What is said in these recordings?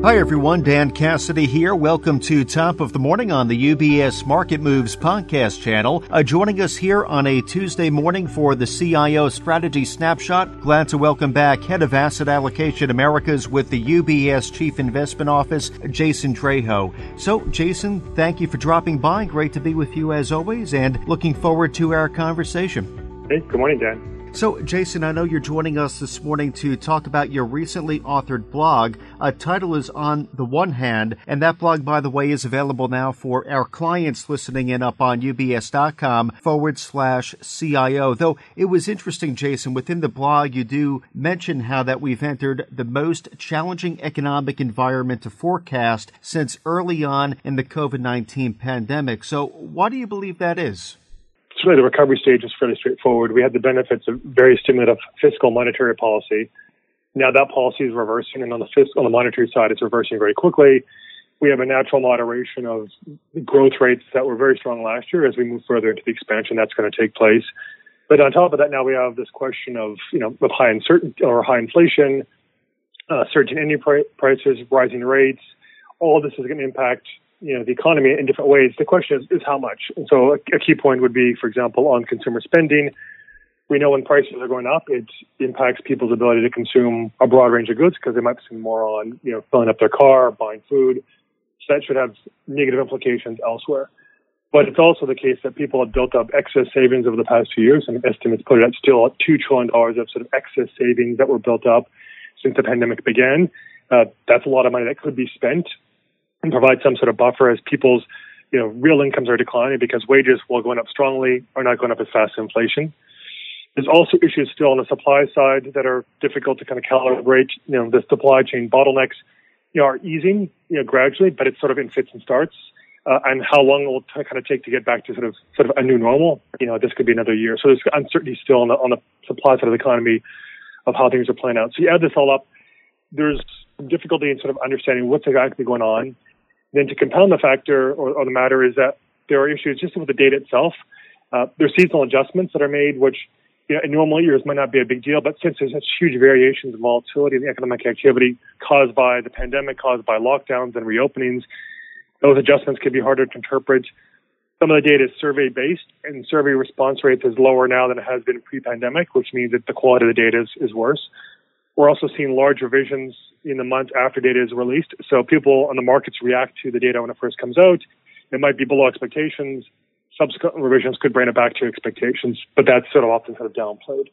Hi everyone, Dan Cassidy here. Welcome to Top of the Morning on the UBS Market Moves podcast channel. Uh, joining us here on a Tuesday morning for the CIO Strategy Snapshot. Glad to welcome back Head of Asset Allocation Americas with the UBS Chief Investment Office, Jason Draho. So, Jason, thank you for dropping by. Great to be with you as always, and looking forward to our conversation. Hey, good morning, Dan. So, Jason, I know you're joining us this morning to talk about your recently authored blog. A title is On the One Hand, and that blog, by the way, is available now for our clients listening in up on ubs.com forward slash CIO. Though it was interesting, Jason, within the blog, you do mention how that we've entered the most challenging economic environment to forecast since early on in the COVID 19 pandemic. So, why do you believe that is? Certainly the recovery stage is fairly straightforward. We had the benefits of very stimulative fiscal monetary policy. Now that policy is reversing, and on the fiscal, on the monetary side, it's reversing very quickly. We have a natural moderation of growth rates that were very strong last year. As we move further into the expansion, that's going to take place. But on top of that, now we have this question of you know of high uncertainty or high inflation, uh, surging energy prices, rising rates. All this is going to impact you know the economy in different ways. The question is, is how much. And so a, a key point would be, for example, on consumer spending. We know when prices are going up, it impacts people's ability to consume a broad range of goods because they might spend more on you know filling up their car, buying food. So that should have negative implications elsewhere. But it's also the case that people have built up excess savings over the past few years, and estimates put it at still at $2 trillion of sort of excess savings that were built up since the pandemic began. Uh, that's a lot of money that could be spent and provide some sort of buffer as people's you know real incomes are declining because wages, while going up strongly, are not going up as fast as inflation. There's also issues still on the supply side that are difficult to kind of calibrate. You know, the supply chain bottlenecks, you know, are easing, you know, gradually, but it's sort of in fits and starts. Uh, and how long it will t- kind of take to get back to sort of sort of a new normal. You know, this could be another year. So there's uncertainty still on the on the supply side of the economy of how things are playing out. So you add this all up, there's difficulty in sort of understanding what's exactly going on. Then to compound the factor or, or the matter is that there are issues just with the data itself. Uh, there's seasonal adjustments that are made, which you know, in normal years might not be a big deal, but since there's such huge variations in volatility in the economic activity caused by the pandemic, caused by lockdowns and reopenings, those adjustments can be harder to interpret. Some of the data is survey based, and survey response rates is lower now than it has been pre-pandemic, which means that the quality of the data is, is worse. We're also seeing large revisions in the months after data is released. So people on the markets react to the data when it first comes out. It might be below expectations. Subsequent revisions could bring it back to expectations, but that's sort of often sort of downplayed.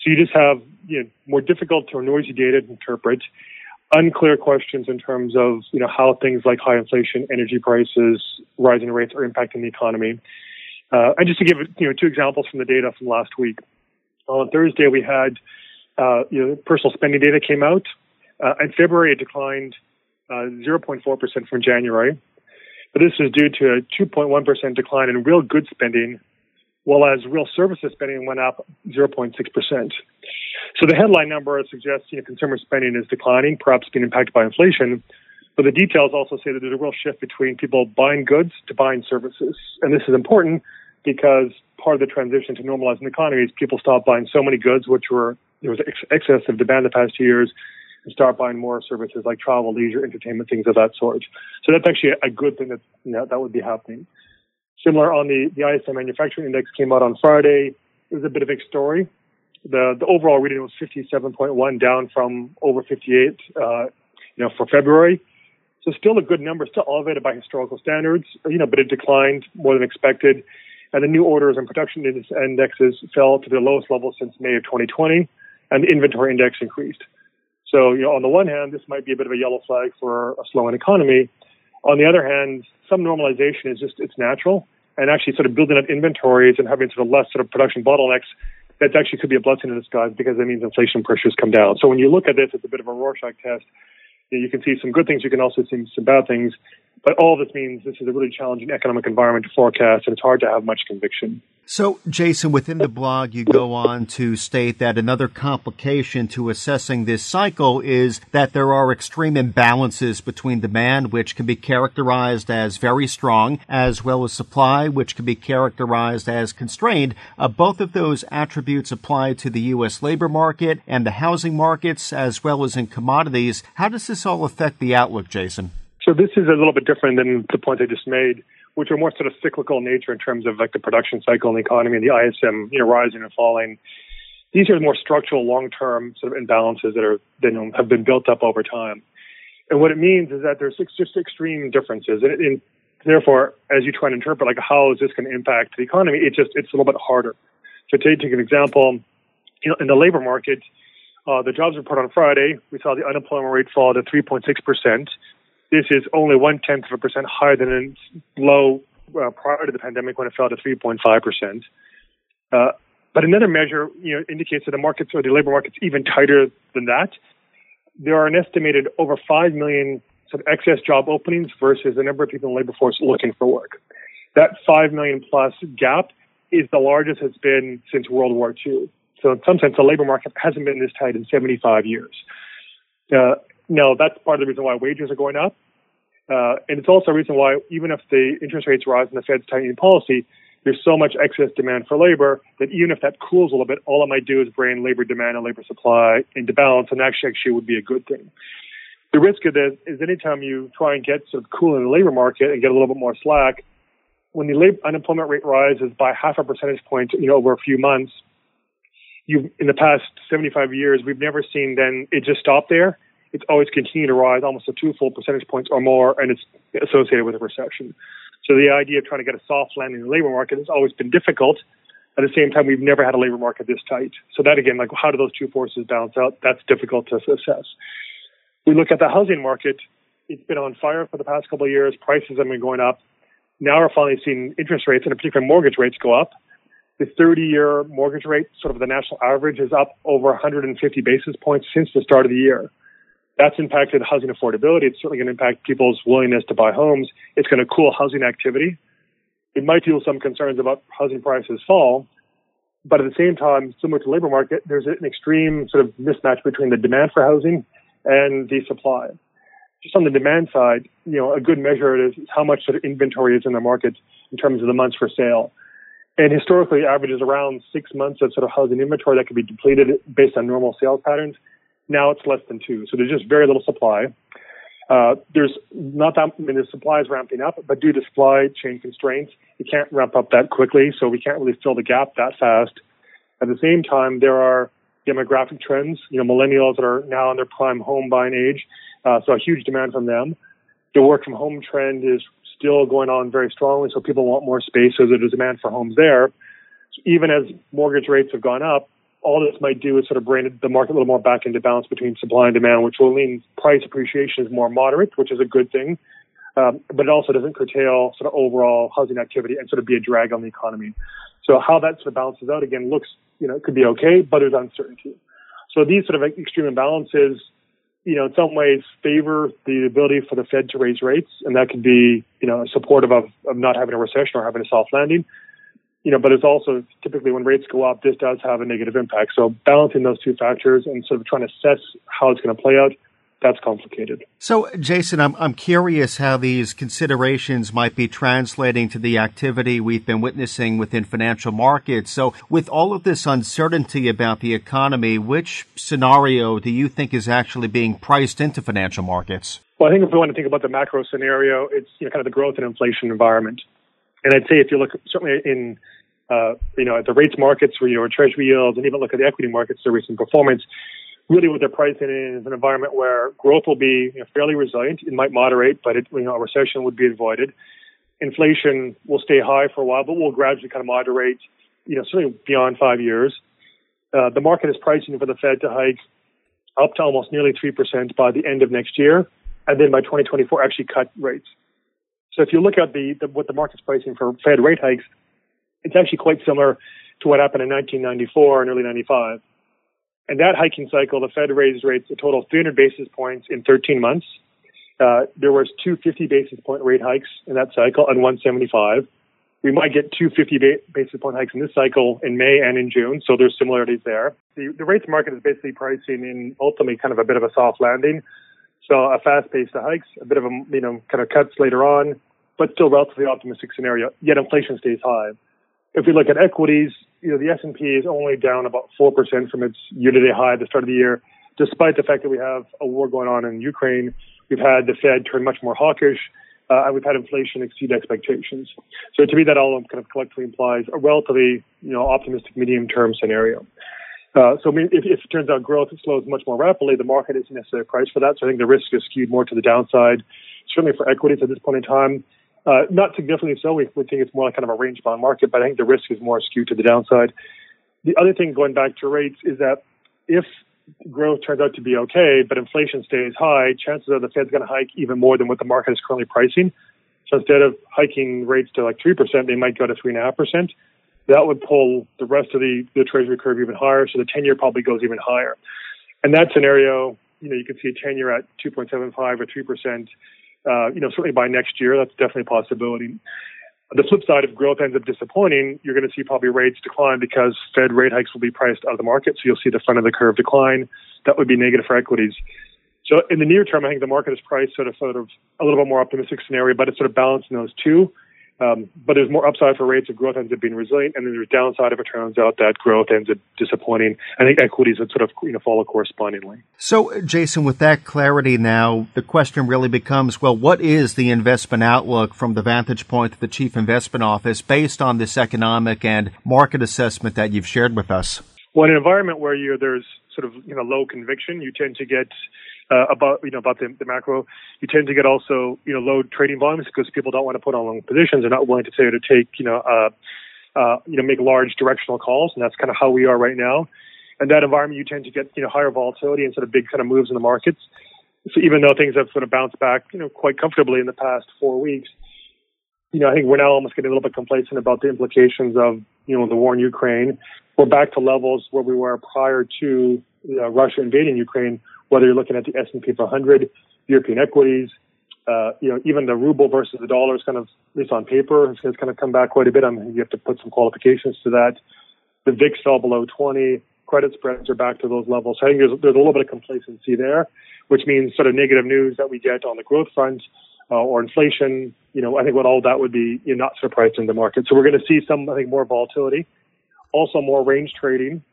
So you just have you know, more difficult or noisy data to interpret, unclear questions in terms of you know how things like high inflation, energy prices, rising rates are impacting the economy. Uh, and just to give you know two examples from the data from last week, on Thursday we had uh, you know, personal spending data came out. Uh, in February, it declined uh, 0.4% from January. But this is due to a 2.1% decline in real goods spending, while as real services spending went up 0.6%. So the headline number suggests you know, consumer spending is declining, perhaps being impacted by inflation. But the details also say that there's a real shift between people buying goods to buying services. And this is important because part of the transition to normalizing the economy is people stop buying so many goods, which were there was ex- excessive demand the past two years, and start buying more services like travel, leisure, entertainment, things of that sort. So that's actually a good thing that you know, that would be happening. Similar on the the ISM manufacturing index came out on Friday. It was a bit of a story. The the overall reading was 57.1, down from over 58, uh, you know, for February. So still a good number, still elevated by historical standards, you know, but it declined more than expected. And the new orders and production indexes fell to the lowest level since May of 2020 and the inventory index increased. So, you know, on the one hand, this might be a bit of a yellow flag for a slowing economy. On the other hand, some normalization is just, it's natural. And actually sort of building up inventories and having sort of less sort of production bottlenecks, that actually could be a blessing in disguise because that means inflation pressures come down. So when you look at this, it's a bit of a Rorschach test. You, know, you can see some good things, you can also see some bad things. But all this means this is a really challenging economic environment to forecast, and it's hard to have much conviction. So, Jason, within the blog, you go on to state that another complication to assessing this cycle is that there are extreme imbalances between demand, which can be characterized as very strong, as well as supply, which can be characterized as constrained. Uh, both of those attributes apply to the U.S. labor market and the housing markets, as well as in commodities. How does this all affect the outlook, Jason? So, this is a little bit different than the point I just made which are more sort of cyclical in nature in terms of like the production cycle and the economy and the ISM, you know, rising and falling. These are more structural, long-term sort of imbalances that are that have been built up over time. And what it means is that there's just extreme differences, and, and therefore, as you try and interpret like how is this going to impact the economy, it just it's a little bit harder. So to take an example, you know, in the labor market, uh, the jobs report on Friday, we saw the unemployment rate fall to 3.6 percent this is only one tenth of a percent higher than in low uh, prior to the pandemic when it fell to 3.5 percent. Uh, but another measure, you know, indicates that the markets or the labor market's even tighter than that. There are an estimated over 5 million sort of excess job openings versus the number of people in the labor force looking for work. That 5 million plus gap is the largest it's been since World War II. So in some sense, the labor market hasn't been this tight in 75 years. Uh, no, that's part of the reason why wages are going up. Uh, and it's also a reason why, even if the interest rates rise and the Fed's tightening policy, there's so much excess demand for labor that even if that cools a little bit, all it might do is bring labor demand and labor supply into balance, and actually, actually would be a good thing. The risk of this is anytime you try and get sort of cool in the labor market and get a little bit more slack, when the labor, unemployment rate rises by half a percentage point, you know, over a few months, you in the past 75 years, we've never seen then it just stop there it's always continued to rise almost a two full percentage points or more, and it's associated with a recession. So the idea of trying to get a soft landing in the labor market has always been difficult. At the same time, we've never had a labor market this tight. So that again, like how do those two forces balance out? That's difficult to assess. We look at the housing market. It's been on fire for the past couple of years. Prices have been going up. Now we're finally seeing interest rates and in particular mortgage rates go up. The 30 year mortgage rate, sort of the national average, is up over 150 basis points since the start of the year. That's impacted housing affordability. It's certainly going to impact people's willingness to buy homes. It's going to cool housing activity. It might fuel some concerns about housing prices fall. But at the same time, similar to the labor market, there's an extreme sort of mismatch between the demand for housing and the supply. Just on the demand side, you know, a good measure is how much sort of inventory is in the market in terms of the months for sale. And historically, averages around six months of sort of housing inventory that can be depleted based on normal sales patterns. Now it's less than two. So there's just very little supply. Uh, there's not that, I mean, the supply is ramping up, but due to supply chain constraints, it can't ramp up that quickly. So we can't really fill the gap that fast. At the same time, there are demographic trends, you know, millennials that are now in their prime home buying age. Uh, so a huge demand from them. The work from home trend is still going on very strongly. So people want more space. So there's a demand for homes there. So even as mortgage rates have gone up, all this might do is sort of bring the market a little more back into balance between supply and demand, which will mean price appreciation is more moderate, which is a good thing. Um, but it also doesn't curtail sort of overall housing activity and sort of be a drag on the economy. So how that sort of balances out again looks, you know, it could be okay, but there's uncertainty. So these sort of extreme imbalances, you know, in some ways favor the ability for the Fed to raise rates, and that could be, you know, supportive of, of not having a recession or having a soft landing you know, but it's also typically when rates go up, this does have a negative impact. So balancing those two factors and sort of trying to assess how it's going to play out, that's complicated. So, Jason, I'm, I'm curious how these considerations might be translating to the activity we've been witnessing within financial markets. So, with all of this uncertainty about the economy, which scenario do you think is actually being priced into financial markets? Well, I think if we want to think about the macro scenario, it's you know, kind of the growth and inflation environment. And I'd say if you look certainly in uh, you know at the rates markets where you know treasury yields and even look at the equity markets, their recent performance, really what they're pricing in is an environment where growth will be you know, fairly resilient. It might moderate, but it, you know a recession would be avoided. Inflation will stay high for a while, but will gradually kind of moderate. You know, certainly beyond five years. Uh, the market is pricing for the Fed to hike up to almost nearly 3% by the end of next year, and then by 2024 actually cut rates. So if you look at the, the what the market's pricing for Fed rate hikes, it's actually quite similar to what happened in 1994 and early 95. And that hiking cycle, the Fed raised rates a total of 300 basis points in 13 months. Uh, there was two 50 basis point rate hikes in that cycle and 175. We might get two 50 basis point hikes in this cycle in May and in June, so there's similarities there. The, the rates market is basically pricing in ultimately kind of a bit of a soft landing. So a fast pace to hikes, a bit of a, you know, kind of cuts later on, but still relatively optimistic scenario, yet inflation stays high. If we look at equities, you know, the S&P is only down about 4% from its year-to-date high at the start of the year, despite the fact that we have a war going on in Ukraine. We've had the Fed turn much more hawkish uh, and we've had inflation exceed expectations. So to me, that all kind of collectively implies a relatively, you know, optimistic medium-term scenario. Uh, so if, if, it turns out growth slows much more rapidly, the market isn't necessarily priced for that. So I think the risk is skewed more to the downside, certainly for equities at this point in time. Uh, not significantly so. We, we think it's more like kind of a range bound market, but I think the risk is more skewed to the downside. The other thing going back to rates is that if growth turns out to be okay, but inflation stays high, chances are the Fed's going to hike even more than what the market is currently pricing. So instead of hiking rates to like 3%, they might go to 3.5%. That would pull the rest of the, the Treasury curve even higher. So the 10 year probably goes even higher. And that scenario, you know, you could see a 10 year at 2.75 or 3%, uh, you know, certainly by next year. That's definitely a possibility. The flip side, if growth ends up disappointing, you're going to see probably rates decline because Fed rate hikes will be priced out of the market. So you'll see the front of the curve decline. That would be negative for equities. So in the near term, I think the market is priced sort of sort of a little bit more optimistic scenario, but it's sort of balancing those two. Um, but there's more upside for rates if growth ends up being resilient, and then there's downside if it turns out that growth ends up disappointing. I think equities would sort of you know follow correspondingly. So, Jason, with that clarity now, the question really becomes: Well, what is the investment outlook from the vantage point of the Chief Investment Office based on this economic and market assessment that you've shared with us? Well, in an environment where you there's sort of you know low conviction, you tend to get uh, about you know about the, the macro. You tend to get also you know low trading volumes because people don't want to put on long positions. They're not willing to say to take you know uh, uh, you know make large directional calls, and that's kind of how we are right now. And that environment, you tend to get you know higher volatility sort of big kind of moves in the markets. So even though things have sort of bounced back you know quite comfortably in the past four weeks, you know I think we're now almost getting a little bit complacent about the implications of you know the war in Ukraine. We're back to levels where we were prior to uh, Russia invading Ukraine, whether you're looking at the S&P 500, European equities, uh, you know, even the ruble versus the dollar is kind of, at least on paper, has, has kind of come back quite a bit. I mean, you have to put some qualifications to that. The VIX fell below 20. Credit spreads are back to those levels. So I think there's, there's a little bit of complacency there, which means sort of negative news that we get on the growth front uh, or inflation. You know, I think what all that would be you know, not surprised in the market. So we're going to see some, I think, more volatility, also more range trading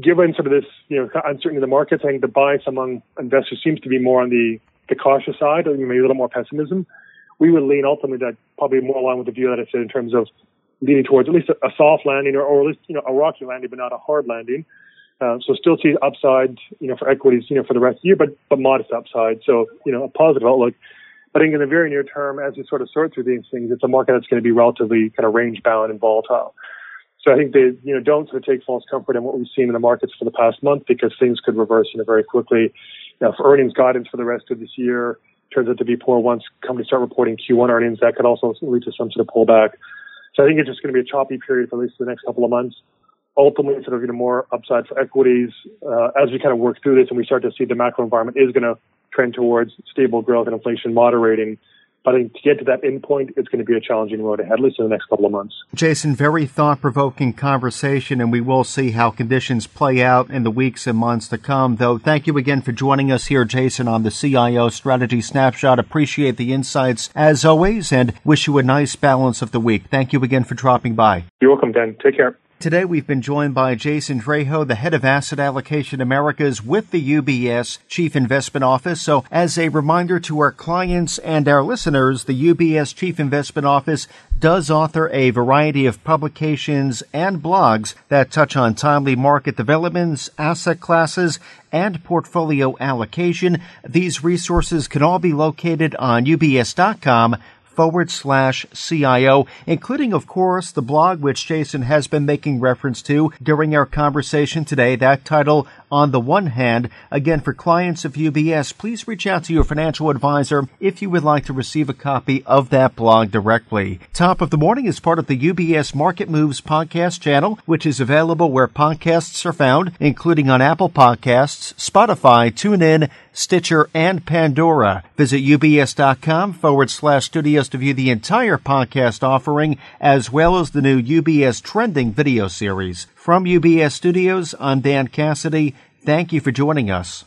given sort of this, you know, uncertainty in the markets, I think the bias among investors seems to be more on the, the cautious side, or maybe a little more pessimism. We would lean ultimately that probably more along with the view that I said in terms of leaning towards at least a, a soft landing or, or at least, you know, a rocky landing, but not a hard landing. Uh, so still see upside, you know, for equities, you know, for the rest of the year, but, but modest upside. So, you know, a positive outlook. But I think in the very near term, as we sort of sort through these things, it's a market that's going to be relatively kind of range bound and volatile. So I think they, you know, don't sort of take false comfort in what we've seen in the markets for the past month because things could reverse, you know, very quickly. Now, for earnings guidance for the rest of this year turns out to be poor once companies start reporting Q1 earnings. That could also lead to some sort of pullback. So I think it's just going to be a choppy period for at least the next couple of months. Ultimately, sort of, you know, more upside for equities uh, as we kind of work through this and we start to see the macro environment is going to trend towards stable growth and inflation moderating but I think to get to that endpoint, it's going to be a challenging road ahead, at least in the next couple of months. Jason, very thought provoking conversation, and we will see how conditions play out in the weeks and months to come. Though, thank you again for joining us here, Jason, on the CIO Strategy Snapshot. Appreciate the insights as always, and wish you a nice balance of the week. Thank you again for dropping by. You're welcome, Dan. Take care. Today we've been joined by Jason Draho, the head of Asset Allocation Americas with the UBS Chief Investment Office. So as a reminder to our clients and our listeners, the UBS Chief Investment Office does author a variety of publications and blogs that touch on timely market developments, asset classes, and portfolio allocation. These resources can all be located on ubs.com forward slash CIO, including, of course, the blog which Jason has been making reference to during our conversation today. That title, on the one hand. Again, for clients of UBS, please reach out to your financial advisor if you would like to receive a copy of that blog directly. Top of the Morning is part of the UBS Market Moves podcast channel, which is available where podcasts are found, including on Apple Podcasts, Spotify, TuneIn, Stitcher, and Pandora. Visit ubs.com forward slash studios to view the entire podcast offering, as well as the new UBS Trending video series. From UBS Studios, I'm Dan Cassidy. Thank you for joining us.